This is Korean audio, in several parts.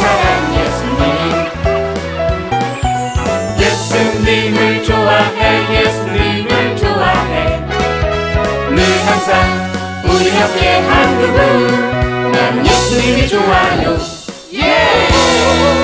사랑 예수님. 예수님을 좋아해 우리 옆에 한 그분. 나는 예수님이 좋아요. 믿음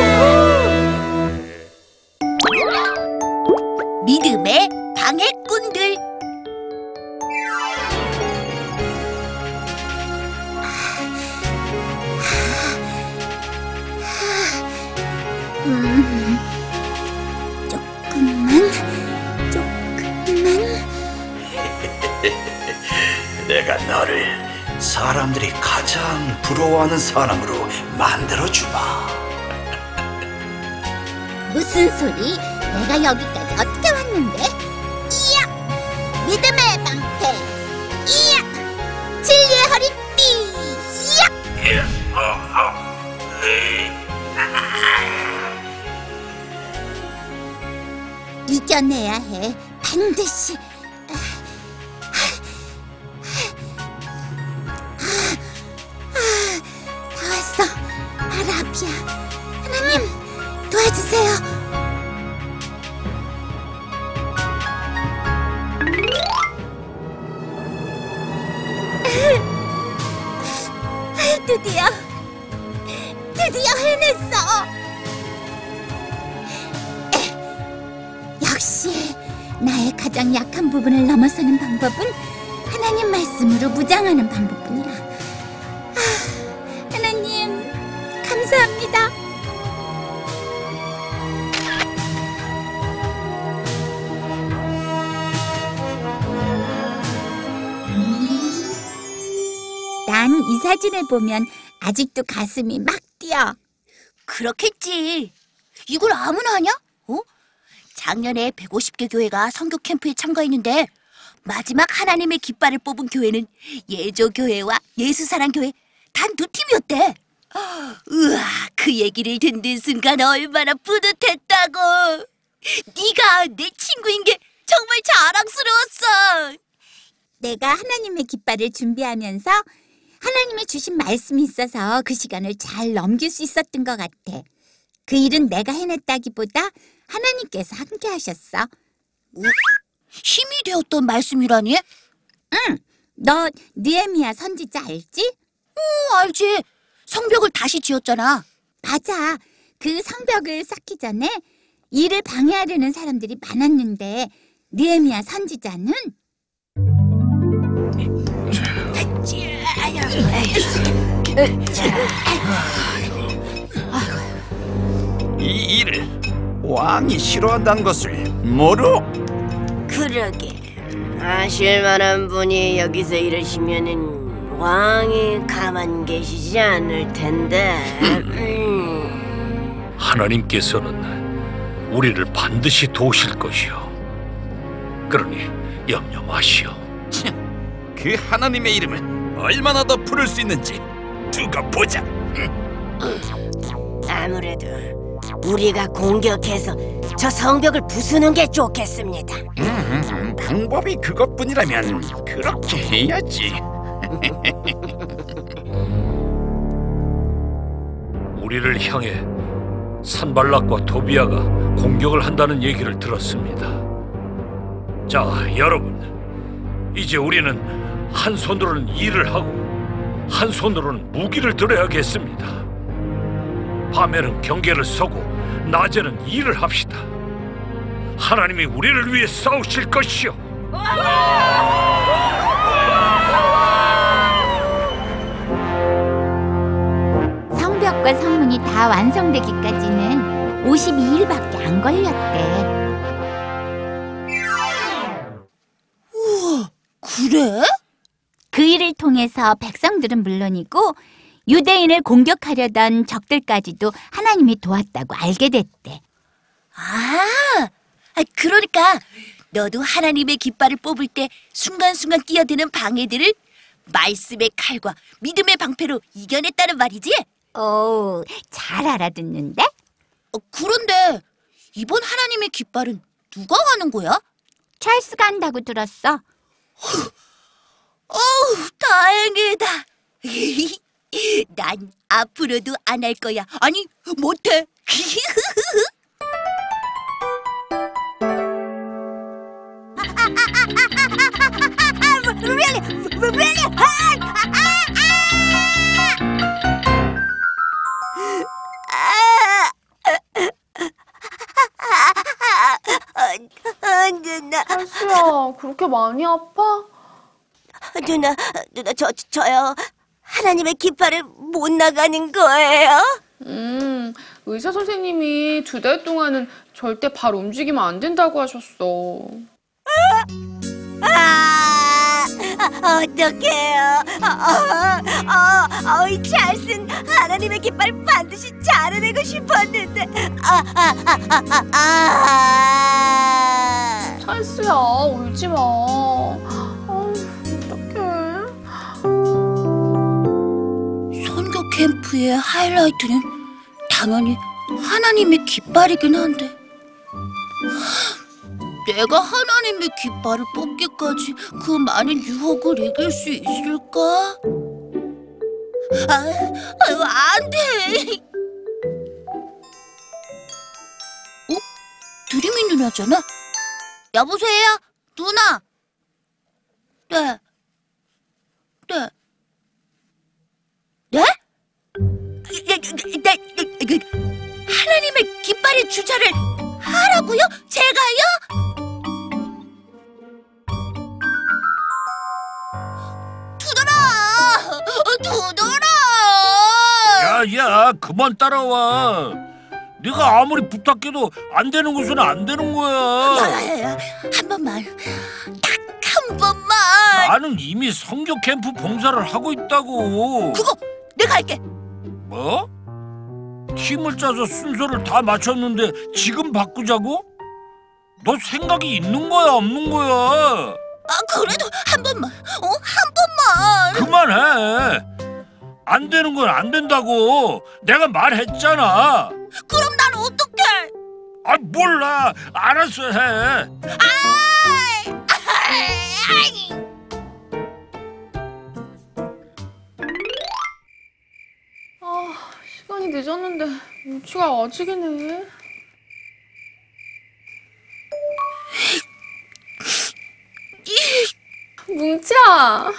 너를 사람들이 가장 부러워하는 사람으로 만들어주마. 무슨 소리? 내가 여기까지 어떻게 왔는데? 이야! 믿음의 방패! 이야! 진리의 허리띠! 이야! 이겨내야 해. 반드시. 나의 가장 약한 부분을 넘어서는 방법은 하나님 말씀으로 무장하는 방법뿐이라. 아, 하나님, 감사합니다. 난 이 사진을 보면 아직도 가슴이 막 뛰어. 그렇겠지. 이걸 아무나 하냐? 어? 작년에 150개 교회가 선교 캠프에 참가했는데 마지막 하나님의 깃발을 뽑은 교회는 예조 교회와 예수사랑 교회 단 두 팀이었대. 우와, 그 얘기를 듣는 순간 얼마나 뿌듯했다고. 네가 내 친구인 게 정말 자랑스러웠어. 내가 하나님의 깃발을 준비하면서 하나님이 주신 말씀이 있어서 그 시간을 잘 넘길 수 있었던 것 같아. 그 일은 내가 해냈다기보다 하나님께서 함께 하셨어. 힘이 되었던 말씀이라니? 응. 너 느헤미야 선지자 알지? 응, 알지. 성벽을 다시 지었잖아. 맞아. 그 성벽을 쌓기 전에 일을 방해하려는 사람들이 많았는데 느헤미야 선지자는 이 일을 왕이 싫어한다는 것을 모르? 그러게 아실 만한 분이 여기서 이러시면은 왕이 가만 계시지 않을 텐데 음. 하나님께서는 우리를 반드시 도우실 것이요. 그러니 염려 마시오. 그 하나님의 이름을 얼마나 더 부를 수 있는지 두고 보자. 아무래도 우리가 공격해서 저 성벽을 부수는 게 좋겠습니다 음, 방법이 그것뿐이라면 그렇게 해야지. 우리를 향해 산발락과 토비아가 공격을 한다는 얘기를 들었습니다. 자, 여러분. 이제 우리는 한 손으로는 일을 하고 한 손으로는 무기를 들어야겠습니다. 밤에는 경계를 서고 낮에는 일을 합시다. 하나님이 우리를 위해 싸우실 것이요. 성벽과 성문이 다 완성되기까지는 52일밖에 안 걸렸대. 우와, 그래? 그 일을 통해서 백성들은 물론이고 유대인을 공격하려던 적들까지도 하나님이 도왔다고 알게 됐대. 아, 그러니까 너도 하나님의 깃발을 뽑을 때 순간순간 끼어드는 방해들을 말씀의 칼과 믿음의 방패로 이겨냈다는 말이지? 오, 잘 알아듣는데? 어, 그런데 이번 하나님의 깃발은 누가 가는 거야? 찰스가 한다고 들었어. 어우, 다행이다. 난 앞으로도 안 할 거야. 아니, 못해. really? Really? 누나, 찰스야, 그렇게 많이 아파? 누나, 누나, 저, 저요. 하나님의 깃발을 못 나가는 거예요? 음, 의사 선생님이 두 달 동안은 절대 발 움직이면 안 된다고 하셨어. 아, 어떡해요. 어, 어, 어이, 찰슨, 하나님의 깃발 반드시 자르내고 싶었는데. 아, 아, 아, 아, 아, 아. 찰스야, 울지 마. 캠프의 하이라이트는 당연히 하나님의 깃발이긴 한데. 내가 하나님의 깃발을 뽑기까지 그 많은 유혹을 이길 수 있을까? 아, 아유, 안 돼! 어? 드림이 누나잖아? 여보세요? 누나! 네. 네. 네? 하나님의 깃발의 주자를 하라고요? 제가요? 두더라! 두더라! 야야 그만 따라와. 네가 아무리 부탁해도 안 되는 것은 안 되는 거야. 야야야야, 한 번만, 딱 한 번만. 나는 이미 성교 캠프 봉사를 하고 있다고. 그거 내가 할게. 뭐? 팀을 짜서 순서를 다 맞췄는데 지금 바꾸자고? 너 생각이 있는 거야 없는 거야? 아 그래도 한 번만, 어, 한 번만. 그만해. 안 되는 건 안 된다고. 내가 말했잖아. 그럼 난 어떡해? 아 몰라. 알아서 해. 아이, 아이, 아이. 시간이 늦었는데 눈치가 아직이네. 뭉치야,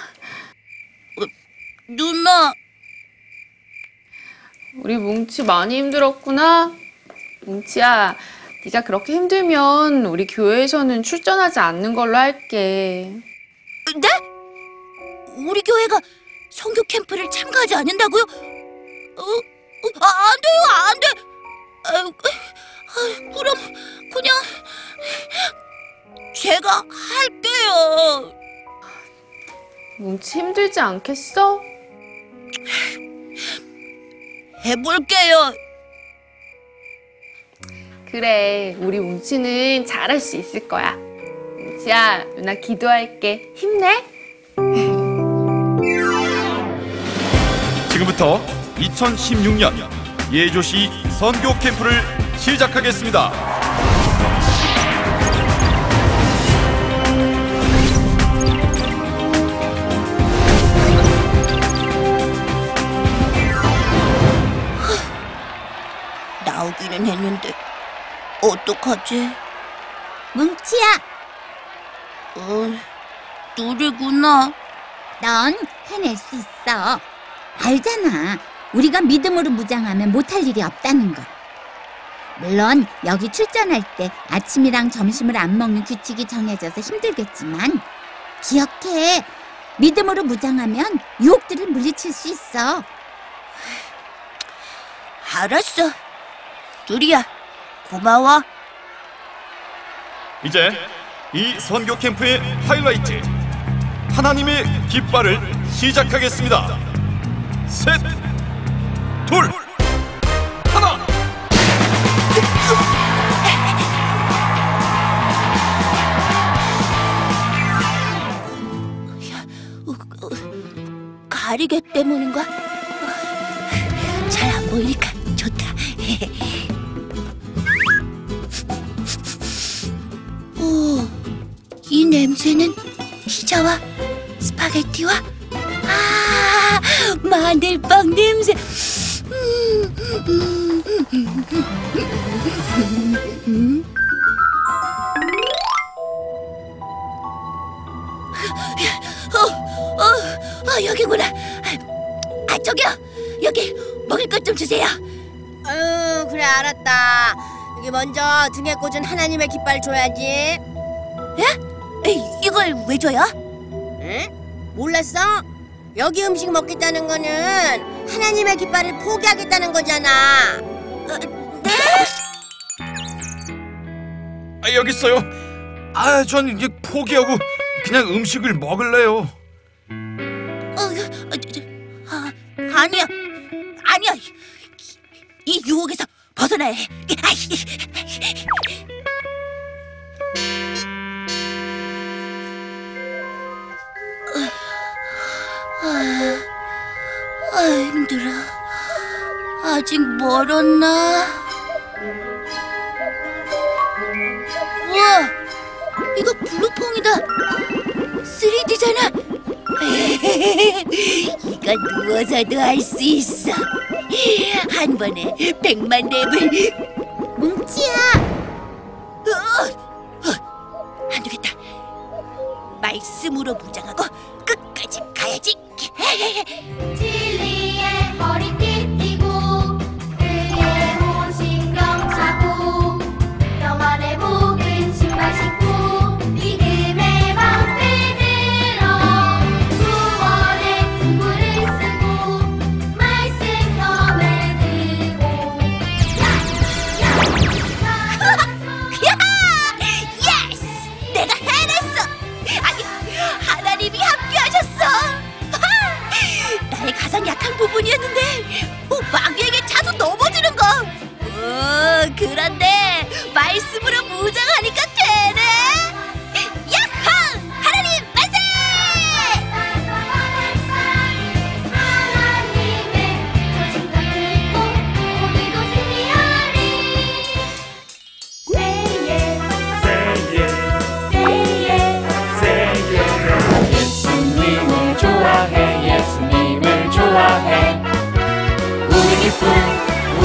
누나, 우리 뭉치 많이 힘들었구나. 뭉치야, 네가 그렇게 힘들면 우리 교회에서는 출전하지 않는 걸로 할게. 네? 우리 교회가 성교 캠프를 참가하지 않는다고요? 어, 어, 아, 안 돼요, 안 돼. 아유, 아, 그럼 그냥 제가 할게요. 뭉치 힘들지 않겠어? 해볼게요. 그래, 우리 뭉치는 잘할 수 있을 거야. 뭉치야, 누나 기도할게. 힘내. 지금부터 2016년 예조시 선교 캠프를 시작하겠습니다. 나오기는 했는데 어떡하지? 뭉치야, 어, 누리구나. 넌 해낼 수 있어. 알잖아. 우리가 믿음으로 무장하면 못할 일이 없다는 거. 물론 여기 출전할 때 아침이랑 점심을 안 먹는 규칙이 정해져서 힘들겠지만 기억해. 믿음으로 무장하면 유혹들을 물리칠 수 있어. 알았어. 누리야, 고마워. 이제 이 선교 캠프의 하이라이트 하나님의 깃발을 시작하겠습니다. 셋, 둘 하나 가리개 때문인가? 잘 안 보이니까 좋다. 오, 이 냄새는 피자와 스파게티와 아 마늘빵 냄새. 어, 어, 어, 여기구나. 아, 저기요. 여기 먹을 것 좀 주세요. 어 그래 알았다. 여기 먼저 등에 꽂은 하나님의 깃발 줘야지. 에이, 이걸 왜 줘요? 응? 몰랐어? 여기 음식 먹겠다는 거는 하나님의 깃발을 포기하겠다는 거잖아. 아, 여기 있어요. 아, 전 이제 포기하고 그냥 음식을 먹을래요. 어, 어, 저, 아, 아니야. 아니야. 이 유혹에서 벗어나야 해. 아이. 아, 아, 힘들어. 아직 멀었나? 우와, 이거 블루퐁이다. 3D잖아. 이거 누워서도 할 수 있어. 한 번에 백만 랩을. 뭉치야. 어, 어, 안 되겠다. 말씀으로 무장하고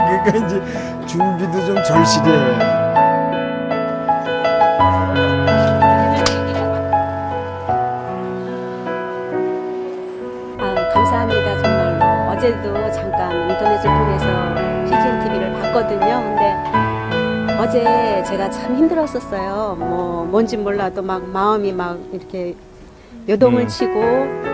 그러니까 이제 준비도 좀 절실해. 아, 감사합니다 정말로 어제도 잠깐 인터넷을 통해서 CGN TV를 봤거든요. 근데 어제 제가 참 힘들었었어요. 뭐 뭔지 몰라도 막 마음이 막 이렇게 요동을 음. 치고